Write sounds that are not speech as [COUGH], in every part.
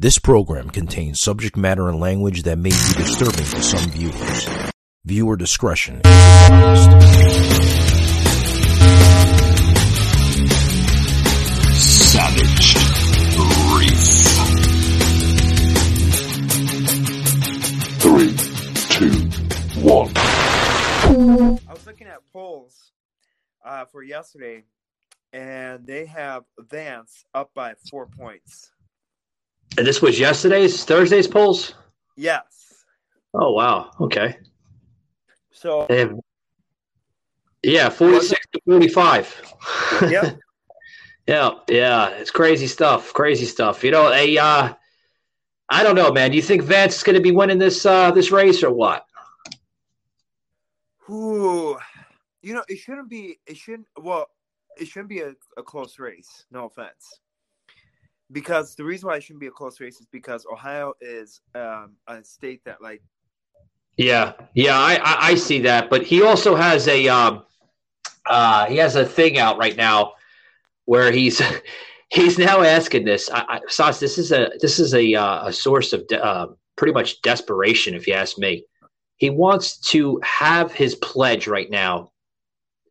This program contains subject matter and language that may be disturbing to some viewers. Viewer discretion is advised. Savage Reef. Three, two, one. I was looking at polls uh, for yesterday, and they have Vance up by four points. And this was yesterday's Thursday's polls. Yes. Oh wow. Okay. So have, yeah, forty-six to forty-five. Yep. [LAUGHS] yeah, yeah. It's crazy stuff. Crazy stuff. You know, a uh, I don't know, man. Do you think Vance is going to be winning this uh, this race or what? Ooh, you know, it shouldn't be. It shouldn't. Well, it shouldn't be a, a close race. No offense. Because the reason why it shouldn't be a close race is because Ohio is um, a state that like Yeah, yeah. I, I I see that, but he also has a um, uh, he has a thing out right now where he's [LAUGHS] he's now asking this. I, I this is a this is a uh, a source of de- uh, pretty much desperation, if you ask me. He wants to have his pledge right now,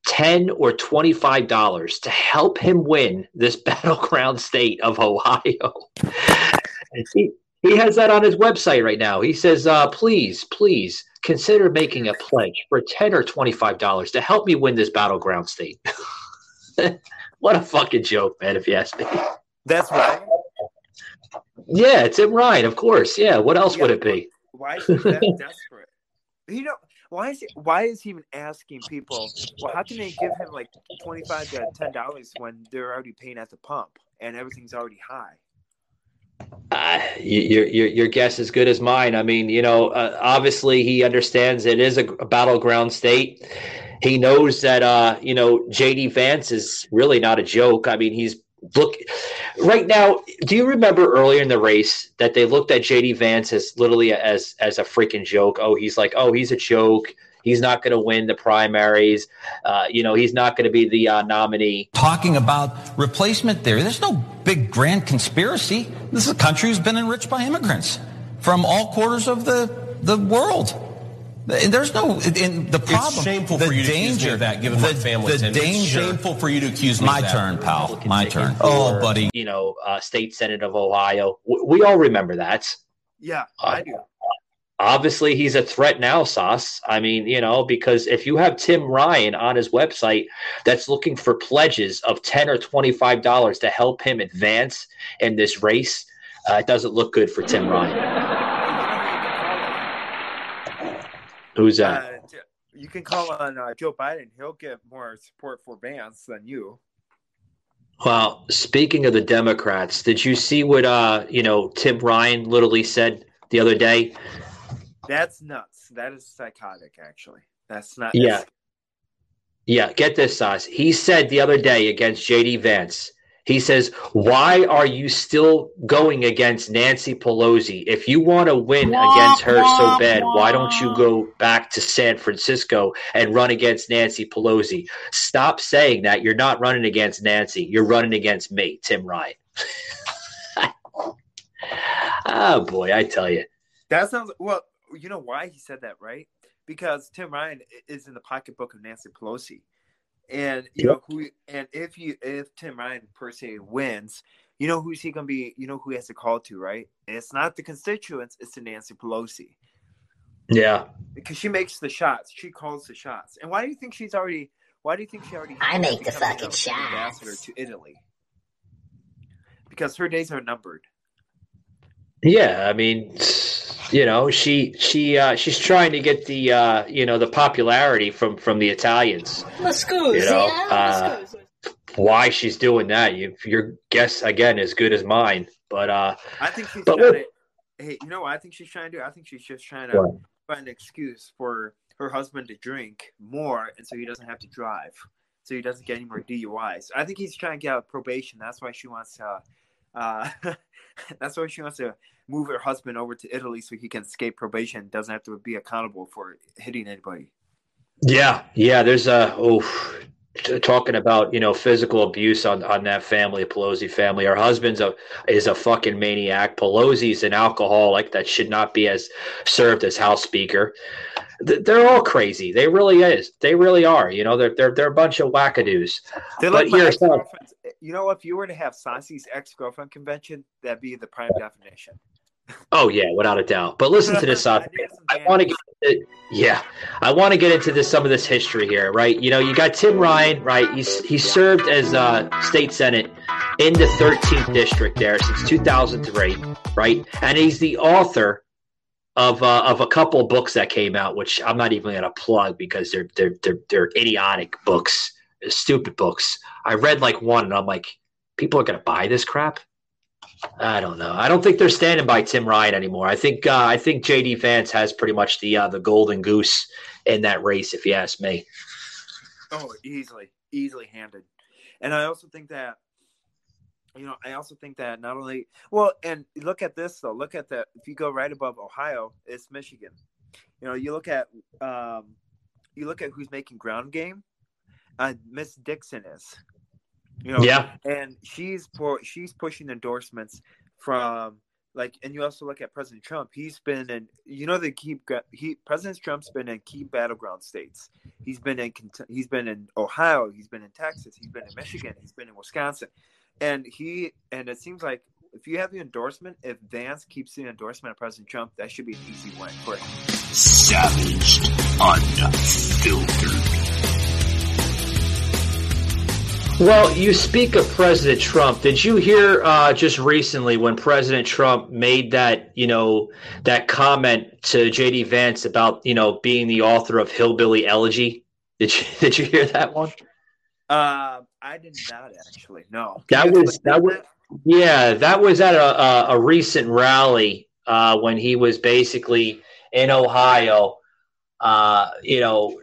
ten or twenty five dollars, to help him win this [LAUGHS] battleground state of Ohio. He, he has that on his website right now. He says, uh, "Please, please consider making a pledge for ten or twenty-five dollars to help me win this battleground state." [LAUGHS] what a fucking joke, man! If you ask me. that's right. Yeah, it's Tim Ryan, of course. Yeah, what else would it be? Why is he that desperate? [LAUGHS] You know, why is he, why is he even asking people? Well, how can they give him like twenty five to ten dollars when they're already paying at the pump and everything's already high? Uh, your, your your guess is good as mine. I mean, you know, uh, obviously he understands it is a, a battleground state. He knows that uh, you know JD Vance is really not a joke. I mean, he's look right now. Do you remember earlier in the race that they looked at JD Vance as literally as as a freaking joke? Oh, he's like, oh, he's a joke. He's not going to win the primaries. Uh, you know, he's not going to be the uh, nominee. talking about replacement theory. There's no big grand conspiracy. This is a country who's been enriched by immigrants from all quarters of the, the world. There's no in the problem. It's shameful the for you to danger, accuse me of that, given the, my family. The Tim. danger. It's shameful for you to accuse me My of that. turn, pal. Republican My turn. Oh, buddy. You know, uh, state senate of Ohio. W- we all remember that. Yeah, I do. obviously he's a threat now, Sauce. I mean, you know, because if you have Tim Ryan on his website that's looking for pledges of ten or twenty-five dollars to help him advance in this race, uh, it doesn't look good for Tim Ryan. Who's that? Uh, you can call on uh, Joe Biden. He'll get more support for Vance than you. Well, speaking of the Democrats, did you see what uh, you know Tim Ryan literally said the other day? That's nuts. That is psychotic, actually. That's not. Yeah. that's- Yeah, get this, Sauce. He said the other day against JD Vance, he says, Why are you still going against Nancy Pelosi? If you want to win against her so bad, why don't you go back to San Francisco and run against Nancy Pelosi? Stop saying that. You're not running against Nancy. You're running against me, Tim Ryan. [LAUGHS] oh, boy, I tell you. That sounds well. You know why he said that, right? Because Tim Ryan is in the pocketbook of Nancy Pelosi, and you know who. And if you if Tim Ryan per se wins, you know who's he gonna be? You know who he has to call to, right? And it's not the constituents; it's to Nancy Pelosi Yeah. because she makes the shots. She calls the shots. And why do you think she's already? Why do you think she already? I make the fucking shots. Ambassador to Italy because her days are numbered. Yeah, I mean, you know, she she uh, she's trying to get the uh, you know the popularity from from the Italians. Ma scusi, You know, eh? uh, Why she's doing that, you, your guess again is good as mine. But uh, I think she's But trying to. Hey, you know what I think she's trying to do? I think she's just trying to What? find an excuse for her husband to drink more, and so he doesn't have to drive, so he doesn't get any more DUIs. I think he's trying to get out of probation. That's why she wants to. Uh, [LAUGHS] that's why she wants to move her husband over to Italy so he can escape probation. Doesn't have to be accountable for hitting anybody. yeah, yeah, there's a oh, t- talking about you know physical abuse on on that family, Pelosi family. Her husband's a is a fucking maniac. Pelosi's an alcoholic that should not be as served as House Speaker. Th- They're all crazy. They really is. They really are. You know, they're they're they're a bunch of wackadoos. They're But like here, ex-girlfriends. You know, if you were to have Saucy's ex girlfriend convention, that'd be the prime definition. Oh yeah, without a doubt. But listen to this. I want to get into, yeah, I want to get into this some of this history here, right? You know, you got Tim Ryan, right? He's he served as uh, state senate in the 13th district there since 2003, right? And he's the author of uh, of a couple books that came out, which I'm not even going to plug because they're they're they're they're idiotic books, stupid books. I read like one, and I'm like, people are going to buy this crap. I don't know. I don't think they're standing by Tim Ryan anymore. I think uh, I think JD Vance has pretty much the uh, the golden goose in that race, if you ask me. Oh, easily, easily handed. And I also think that, you know, I also think that not only well, and look at this though. Look at that. If you go right above Ohio, it's Michigan. You know, you look at um, you look at who's making ground game. Uh, Miss Dixon is. You know, Yeah, and she's she's pushing endorsements from like and you also look at president trump he's been in you know the keep he president trump's been in key battleground states he's been in he's been in ohio he's been in texas he's been in michigan he's been in wisconsin and he and it seems like if you have the endorsement if vance keeps the endorsement of president trump that should be an easy win for him Savaged. Unfiltered. Well, you speak of President Trump. Did you hear uh, just recently when President Trump made that, you know, that comment to JD Vance about, you know, being the author of Hillbilly Elegy? Did you [LAUGHS] did you hear that one? uh, i did not actually no That was- that was- Yeah, that was at a a, a recent rally uh, when he was basically in Ohio. Uh, you know,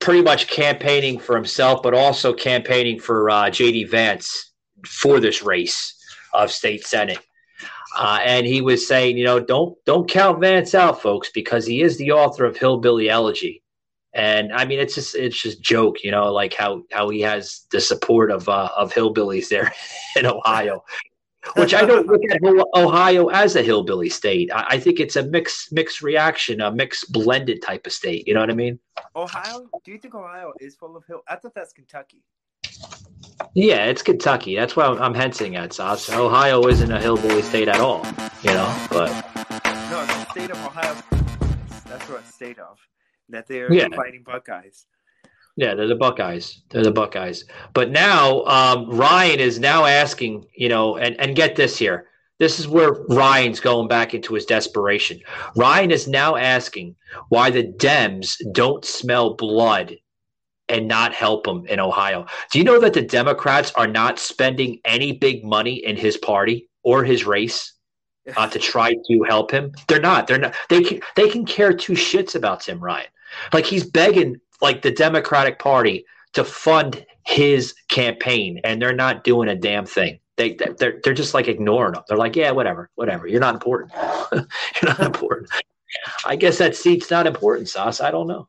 pretty much campaigning for himself, but also campaigning for uh, JD Vance for this race of state senate. Uh, and he was saying, you know, don't don't count Vance out, folks, because he is the author of Hillbilly Elegy. And I mean, it's just it's just joke, you know, like how how he has the support of uh, of hillbillies there [LAUGHS] in Ohio, which I don't look at Ohio as a hillbilly state. I, I think it's a mixed mixed reaction, a mixed blended type of state. You know what I mean? ohio do you think ohio is full of hill i thought that's kentucky Yeah, it's Kentucky. That's why I'm, I'm hinting at Sauce. Ohio isn't a hillbilly state at all, you know. But No, the state of Ohio. That's what state of. That they're Yeah. fighting Buckeyes. yeah, they're the Buckeyes. They're the Buckeyes. But now um, Ryan is now asking, you know, and and get this here. This is where Ryan's going back into his desperation. Ryan is now asking why the Dems don't smell blood and not help him in Ohio. Do you know that the Democrats are not spending any big money in his party or his race? [LAUGHS] uh, to try to help him. They're not. They're not. They can. They can care two shits about Tim Ryan. Like he's begging like the Democratic Party to fund his campaign, and they're not doing a damn thing. They they're they're just like ignoring him. They're like, yeah, whatever, whatever. You're not important. [LAUGHS] You're not important. I guess that seat's not important, Sauce. I don't know.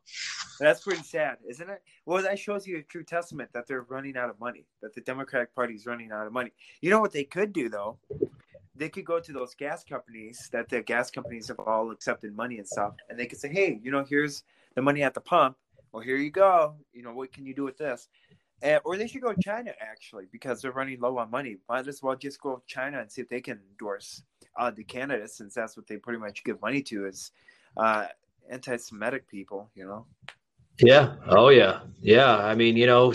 That's pretty sad, isn't it? Well, that shows you a true testament that they're running out of money. That the Democratic Party is running out of money. You know what they could do though? They could go to those gas companies that the gas companies have all accepted money and stuff, and they could say, "Hey, you know, here's the money at the pump. Well, here you go. You know, what can you do with this?" And, or they should go to China actually because they're running low on money. Might as well just go to China and see if they can endorse uh, the candidates, since that's what they pretty much give money to is uh, anti-Semitic people. You know. Yeah. Oh yeah. Yeah. I mean, you know,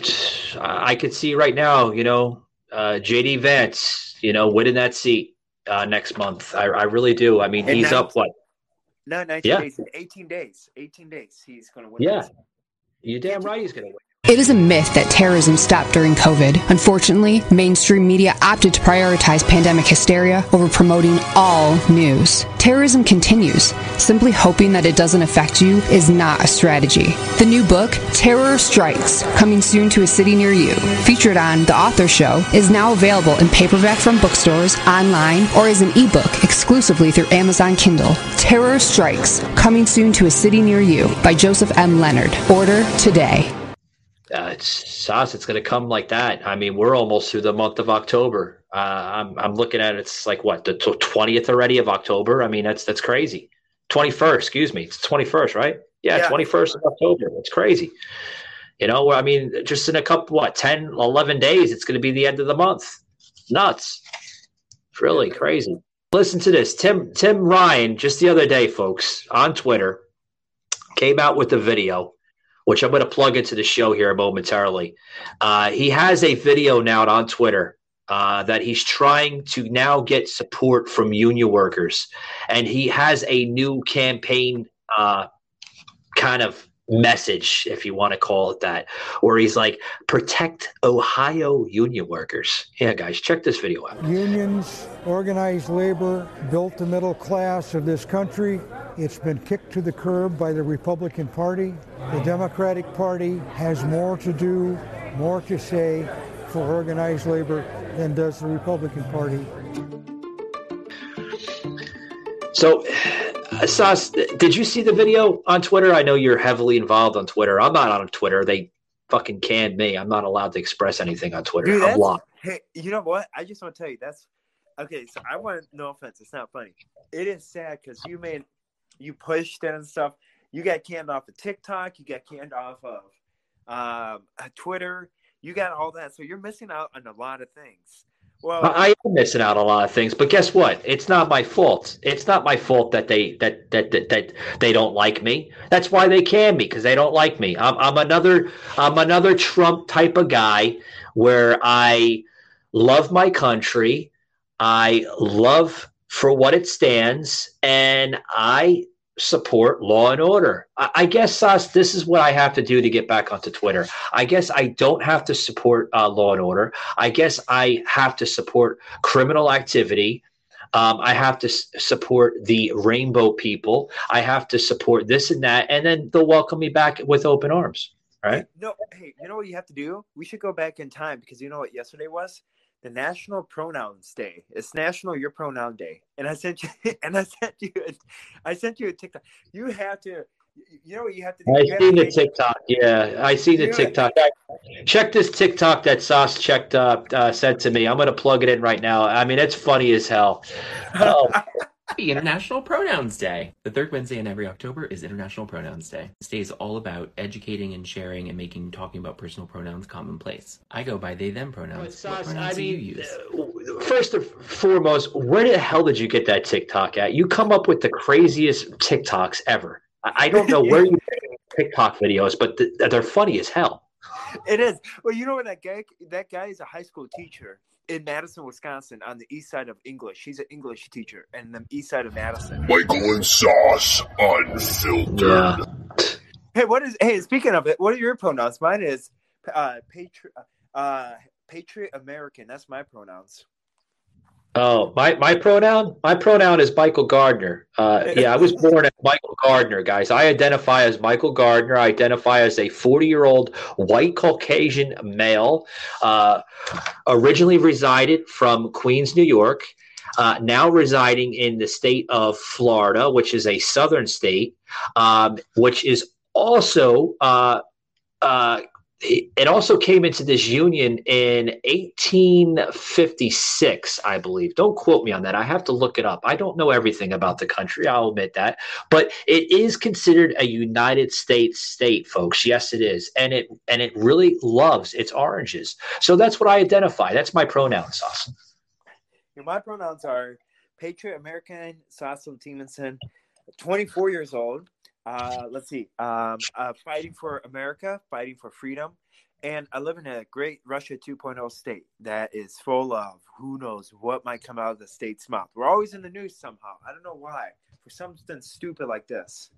I could see right now, you know, uh, JD Vance, you know, winning that seat uh, next month. I, I really do. I mean, And he's now- up what? No, 19 Yeah. days. 18 days. 18 days. He's going to win. Yeah. this. You damn right he's gonna win. It is a myth that terrorism stopped during COVID. Unfortunately, mainstream media opted to prioritize pandemic hysteria over promoting all news. Terrorism continues. Simply hoping that it doesn't affect you is not a strategy. The new book, Terror Strikes, coming soon to a city near you, featured on The Author Show, is now available in paperback from bookstores, online, or as an ebook exclusively through Amazon Kindle. Terror Strikes, coming soon to a city near you by Joseph M. Leonard. Order today. Uh, it's sauce. It's going to come like that. I mean, we're almost through the month of October. Uh, I'm I'm looking at it, it's like what the twentieth already of October. I mean, that's that's crazy. Twenty first, excuse me. It's twenty first, right? Yeah, twenty yeah. first of October. That's crazy. You know, I mean, just in a couple, what, 10, 11 days, it's going to be the end of the month. Nuts. It's really crazy. Listen to this. Tim Tim Ryan, just the other day, folks, on Twitter, came out with a video which I'm going to plug into the show here momentarily. Uh, he has a video now on Twitter uh, that he's trying to now get support from union workers, and he has a new campaign uh, kind of message, if you want to call it that, where he's like, protect Ohio union workers. Yeah, guys, check this video out. Unions, organized labor, built the middle class of this country. It's been kicked to the curb by the Republican Party. The Democratic Party has more to do, more to say for organized labor than does the Republican Party. So, Sauce, did you see the video on Twitter? I know you're heavily involved on Twitter. I'm not on Twitter. They fucking canned me. I'm not allowed to express anything on Twitter. Dude, I'm blocked. Hey, you know what? I just want to tell you that's okay. So I want no offense. It's not funny. It is sad because you made you pushed it and stuff. You got canned off of TikTok. You got canned off of um, Twitter. You got all that. So you're missing out on a lot of things. Well, I am missing out on a lot of things, but guess what? It's not my fault. It's not my fault that they that that that, that they don't like me. That's why they can me because they don't like me. I'm I'm another I'm another Trump type of guy where I love my country. I love for what it stands, and I support law and order. I, I guess, Sas, this is what I have to do to get back onto Twitter. I guess I don't have to support uh, law and order. I guess I have to support criminal activity. Um, I have to s- support the rainbow people. I have to support this and that, and then they'll welcome me back with open arms. Right? No, hey, you know what you have to do? We should go back in time because you know what yesterday was the National Pronouns Day. It's National Your Pronoun Day, and I sent you [LAUGHS] and I sent you a, I sent you a TikTok. You have to. You know what you have to do? I see the TikTok. Yeah, I see the TikTok. Check this TikTok that Sauce checked up uh, sent to me. I'm gonna plug it in right now. I mean, it's funny as hell. [LAUGHS] Oh. Happy International Pronouns Day! The third Wednesday in every October is International Pronouns Day. This day is all about educating and sharing and making talking about personal pronouns commonplace. I go by they them pronouns. what pronouns I mean, do you use? Uh, first and foremost, where the hell did you get that TikTok at? You come up with the craziest TikToks ever. I don't know where [LAUGHS] you get TikTok videos, but they're funny as hell. It is. Well, you know what that guy that guy is a high school teacher in Madison, Wisconsin, on the east side of English. He's an English teacher, and the east side of Madison. Michael and Sauce Unfiltered. Yeah. Hey, what is? Hey, speaking of it, what are your pronouns? Mine is uh, patri- uh, Patriot American. That's my pronouns. Oh, my, my pronoun? My pronoun is Michael Gardner. Uh, [LAUGHS] yeah, I was born as Michael Gardner, guys. I identify as Michael Gardner. I identify as a 40 year old white Caucasian male, uh, originally resided from Queens, New York, uh, now residing in the state of Florida, which is a southern state, um, which is also uh, uh, it also came into this union in 1856, I believe. Don't quote me on that. I have to look it up. I don't know everything about the country. I'll admit that, but it is considered a United States state, folks. Yes, it is, and it and it really loves its oranges. So that's what I identify. That's my pronouns, Austin. My pronouns are Patriot American Sasson Timonson, 24 years old. Uh, let's see. Um, uh, fighting for America, fighting for freedom. And I live in a great Russia 2.0 state that is full of who knows what might come out of the state's mouth. We're always in the news somehow. I don't know why. For something stupid like this.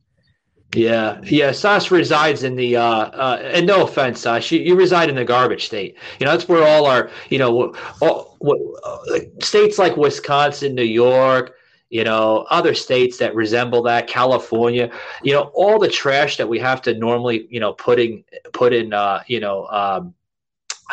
Yeah, yeah. Sas resides in the, uh, uh, and no offense, Sas, you, you reside in the garbage state. You know, that's where all our, you know, all, uh, states like Wisconsin, New York, you know, other states that resemble that, California, you know, all the trash that we have to normally, you know, putting put in, uh, you know, um,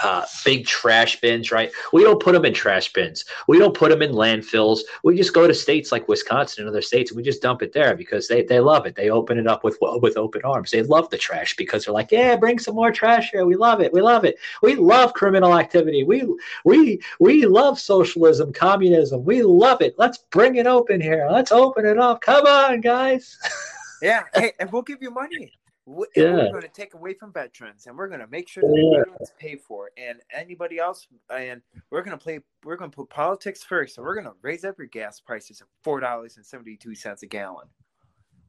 uh, big trash bins, right? We don't put them in trash bins. We don't put them in landfills. We just go to states like Wisconsin and other states, and we just dump it there because they, they love it. They open it up with with open arms. They love the trash because they're like, yeah, bring some more trash here. We love it. We love it. We love criminal activity. We we we love socialism, communism. We love it. Let's bring it open here. Let's open it up. Come on, guys. [LAUGHS] yeah, hey, and we'll give you money we, yeah. we're going to take away from veterans and we're going to make sure that yeah. veterans pay for it and anybody else and we're going to play we're going to put politics first and we're going to raise every gas prices to four dollars and 72 cents a gallon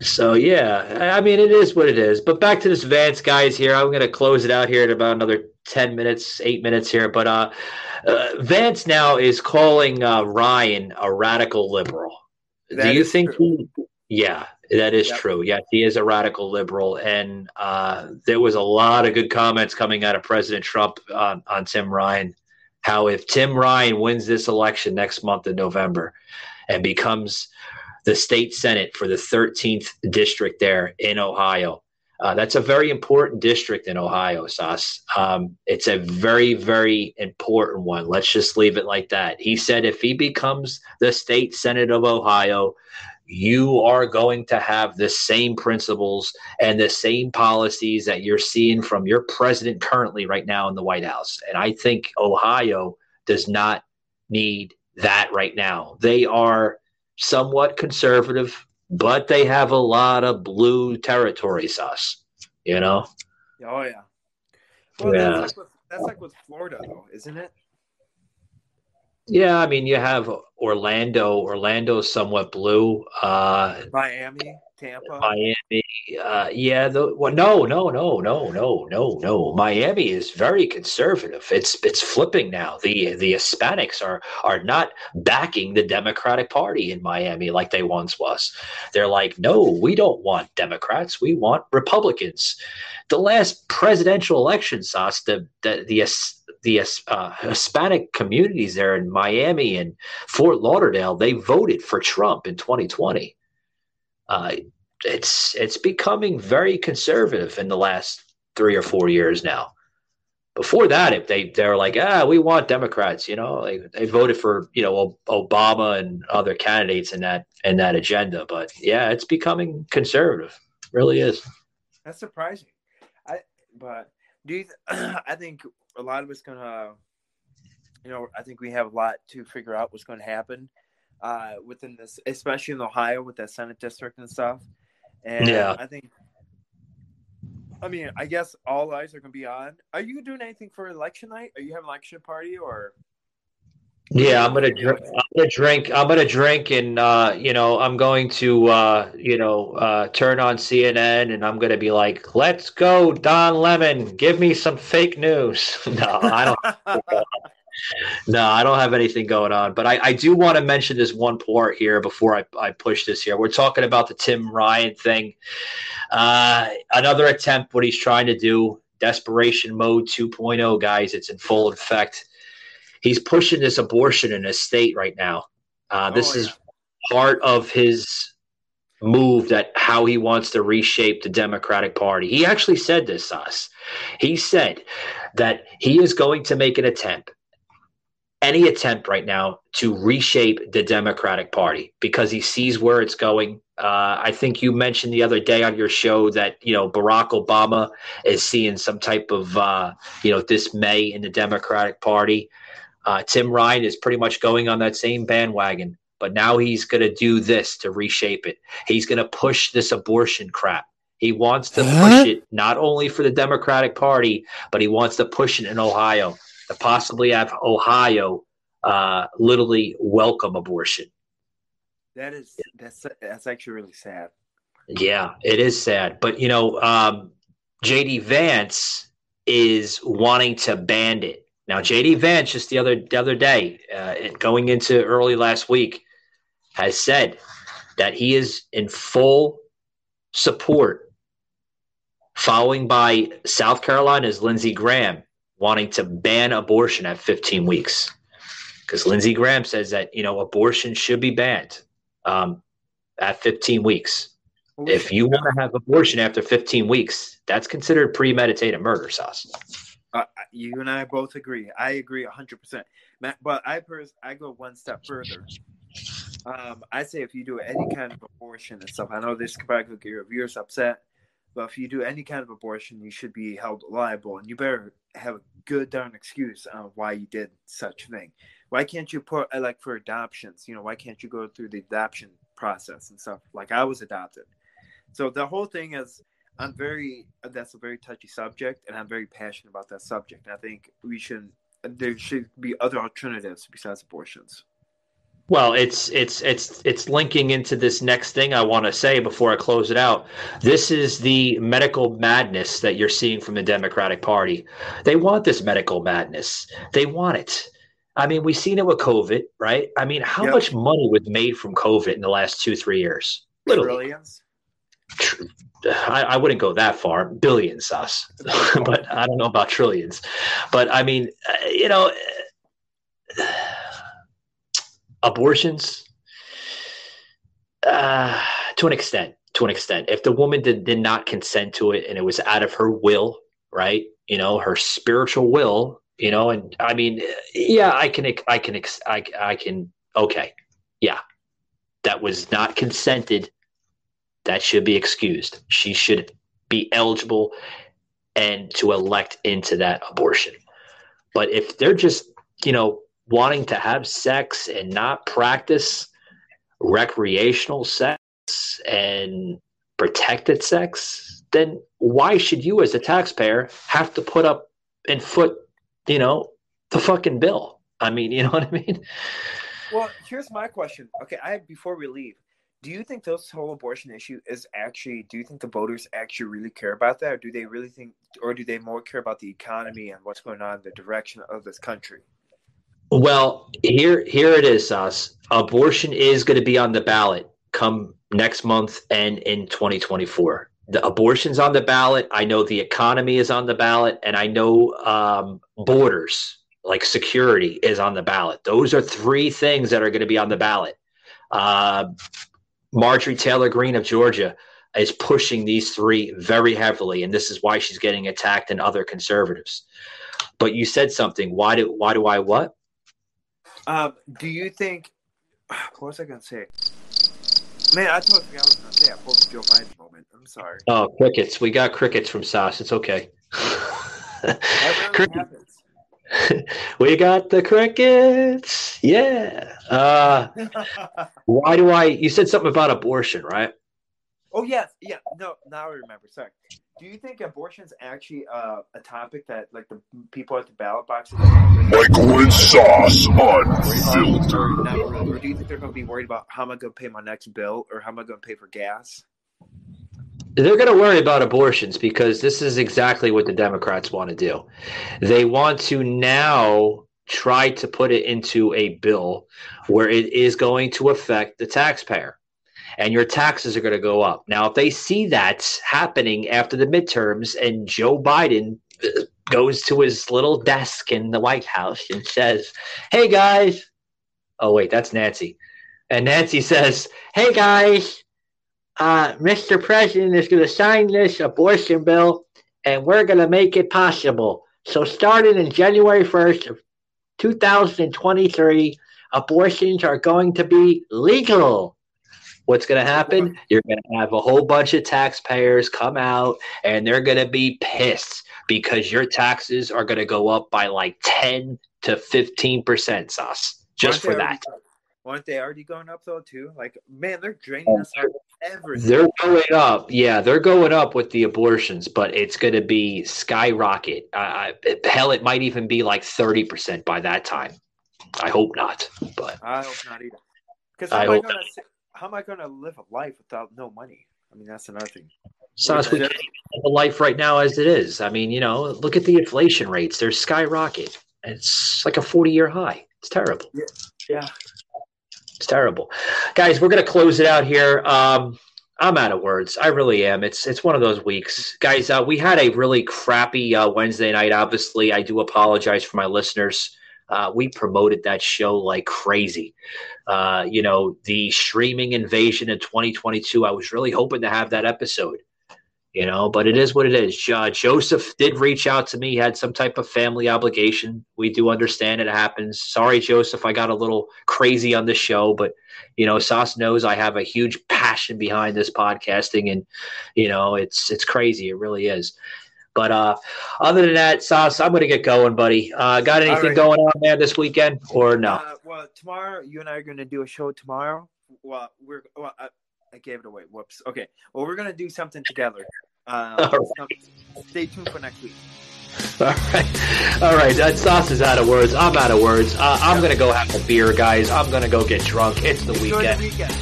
so yeah i mean it is what it is but back to this vance guys here i'm going to close it out here in about another 10 minutes 8 minutes here but uh, uh vance now is calling uh, ryan a radical liberal that do you think true. he yeah that is yep. true. Yes, he is a radical liberal, and uh, there was a lot of good comments coming out of President Trump on, on Tim Ryan. How if Tim Ryan wins this election next month in November and becomes the state senate for the 13th district there in Ohio, uh, that's a very important district in Ohio, Sauce. Um, it's a very, very important one. Let's just leave it like that. He said if he becomes the state senate of Ohio, you are going to have the same principles and the same policies that you're seeing from your president currently right now in the White House. And I think Ohio does not need that right now. They are somewhat conservative, but they have a lot of blue territory sauce, you know? Oh, yeah. Well, yeah. That's, like with, that's like with Florida, though, isn't it? Yeah, I mean, you have Orlando. Orlando's somewhat blue. Uh, Miami, Tampa, Miami. Uh, yeah, the, well, no, no, no, no, no, no, no. Miami is very conservative. It's it's flipping now. The the Hispanics are are not backing the Democratic Party in Miami like they once was. They're like, no, we don't want Democrats. We want Republicans. The last presidential election, Sauce, the the the the uh, Hispanic communities there in Miami and Fort Lauderdale, they voted for Trump in 2020. Uh, it's it's becoming very conservative in the last three or four years now. Before that, if they they're like, ah, we want Democrats, you know, they, they voted for you know Obama and other candidates in that in that agenda. But yeah, it's becoming conservative, it really is. That's surprising. I but do you? Th- [CLEARS THROAT] I think a lot of it's gonna, you know, I think we have a lot to figure out what's going to happen uh, within this, especially in Ohio with that Senate district and stuff. And yeah. I think, I mean, I guess all eyes are going to be on. Are you doing anything for election night? Are you having an election party or? Yeah, I'm gonna drink. I'm gonna drink. I'm gonna drink, and uh, you know, I'm going to uh, you know uh, turn on CNN, and I'm gonna be like, "Let's go, Don Lemon. Give me some fake news." [LAUGHS] no, I don't. no, I don't have anything going on. But I, I do want to mention this one part here before I, I push this here. We're talking about the Tim Ryan thing. Uh, another attempt, what he's trying to do, desperation mode 2.0, guys. It's in full effect he's pushing this abortion in his state right now. Uh, this oh, yeah. is part of his move that how he wants to reshape the Democratic Party. He actually said this, us. He said that he is going to make an attempt, any attempt right now, to reshape the Democratic Party because he sees where it's going. Uh, I think you mentioned the other day on your show that you know Barack Obama is seeing some type of uh, you know dismay in the Democratic Party. Uh, Tim Ryan is pretty much going on that same bandwagon, but now he's going to do this to reshape it. He's going to push this abortion crap. He wants to push it not only for the Democratic Party, but he wants to push it in Ohio to possibly have Ohio uh, literally welcome abortion. That is that's that's actually really sad. Yeah, it is sad, but you know, um, JD Vance is wanting to ban it now, JD Vance just the other the other day, uh, going into early last week, has said that he is in full support, following by South Carolina's Lindsey Graham wanting to ban abortion at 15 weeks, because Lindsey Graham says that you know abortion should be banned um, at 15 weeks. If you want to have abortion after 15 weeks, that's considered premeditated murder, sauce. Uh, you and I both agree. I agree hundred percent. But I pers- I go one step further. Um, I say if you do any kind of abortion and stuff, I know this could probably get your viewers upset, but if you do any kind of abortion, you should be held liable, and you better have a good darn excuse on why you did such a thing. Why can't you put uh, like for adoptions? You know, why can't you go through the adoption process and stuff? Like I was adopted, so the whole thing is. I'm very. Uh, that's a very touchy subject, and I'm very passionate about that subject. And I think we should. Uh, there should be other alternatives besides abortions. Well, it's it's it's it's linking into this next thing I want to say before I close it out. This is the medical madness that you're seeing from the Democratic Party. They want this medical madness. They want it. I mean, we've seen it with COVID, right? I mean, how yep. much money was made from COVID in the last two, three years? Literally. I, I, wouldn't go that far. Billions, us, [LAUGHS] but I don't know about trillions. But I mean, uh, you know, abortions, uh, to an extent, to an extent, if the woman did, did not consent to it and it was out of her will, right? You know, her spiritual will, you know, and I mean, yeah, I can, I can, I, I can, okay, yeah, that was not consented that should be excused. She should be eligible and to elect into that abortion. But if they're just, you know, wanting to have sex and not practice recreational sex and protected sex, then why should you as a taxpayer have to put up and foot, you know, the fucking bill? I mean, [LAUGHS] you know what I mean? Well, here's my question. Okay, I before we leave, do you think this whole abortion issue is actually do you think the voters actually really care about that? Or do they really think or do they more care about the economy and what's going on in the direction of this country? Well here here it is us abortion is going to be on the ballot come next month and in 2024 the abortion's on the ballot. I know the economy is on the ballot and i know um, borders like security is on the ballot. Those are three things that are going to be on the ballot. Uh, Marjorie Taylor Greene of Georgia is pushing these three very heavily, and this is why she's getting attacked and other conservatives. But you said something. Why do why do I what? Um, do you think? [SIGHS] What was I gonna say? Man, I totally forgot what I was gonna say. I pulled the Joe Biden moment. I'm sorry. Oh, crickets. We got crickets from Sauce. It's okay. [LAUGHS] Cricket. [LAUGHS] we got the crickets. Yeah. Uh, why do I? You said something about abortion, right? Oh yes, yeah. No, now I remember. Sorry. Do you think abortion is actually uh, a topic that, like, the people at the ballot boxes? Michael and Sauce unfiltered. Or do you think they're going to be worried about how am I going to pay my next bill or how am I going to pay for gas? They're going to worry about abortions because this is exactly what the Democrats want to do. They want to now try to put it into a bill where it is going to affect the taxpayer and your taxes are going to go up. Now, if they see that happening after the midterms and Joe Biden uh, goes to his little desk in the White House and says, Hey guys, oh, wait, that's Nancy. And Nancy says, Hey guys, uh, Mr. President is going to sign this abortion bill, and we're going to make it possible. So, starting in January 1st of 2023, abortions are going to be legal. What's going to happen? You're going to have a whole bunch of taxpayers come out, and they're going to be pissed because your taxes are going to go up by like 10 to 15 percent, Sauce, just for that. Aren't they already going up though too? Like, man, they're draining us out everything. They're going up. Yeah, they're going up with the abortions, but it's going to be skyrocket. Uh, hell, it might even be like thirty percent by that time. I hope not, but I hope not either. Because how, am I gonna, how am I going to live a life without no money? I mean, that's another thing. So we can't live a life right now as it is. I mean, you know, look at the inflation rates; they're skyrocket. It's like a forty-year high. It's terrible. Yeah. yeah. It's terrible, guys. We're gonna close it out here. Um, I'm out of words. I really am. It's it's one of those weeks, guys. Uh, we had a really crappy uh, Wednesday night. Obviously, I do apologize for my listeners. Uh, we promoted that show like crazy. Uh, you know, the streaming invasion in 2022. I was really hoping to have that episode. You know, but it is what it is. Uh, Joseph did reach out to me, he had some type of family obligation. We do understand it happens. Sorry, Joseph, I got a little crazy on the show, but you know, Sauce knows I have a huge passion behind this podcasting, and you know, it's it's crazy. It really is. But uh, other than that, Sauce, I'm going to get going, buddy. Uh, got anything right. going on there this weekend or no? Uh, well, tomorrow you and I are going to do a show tomorrow. Well, we're well, I, gave it away. Whoops. Okay. Well, we're going to do something together. Uh, [LAUGHS] right. Stay tuned for next week. All right. All right. That sauce is out of words. I'm out of words. Uh, I'm to go have a beer, guys. I'm going to go get drunk. It's the weekend. the weekend.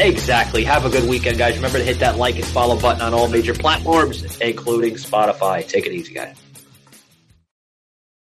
Exactly. Have a good weekend, guys. Remember to hit that like and follow button on all major platforms, including Spotify. Take it easy, guys.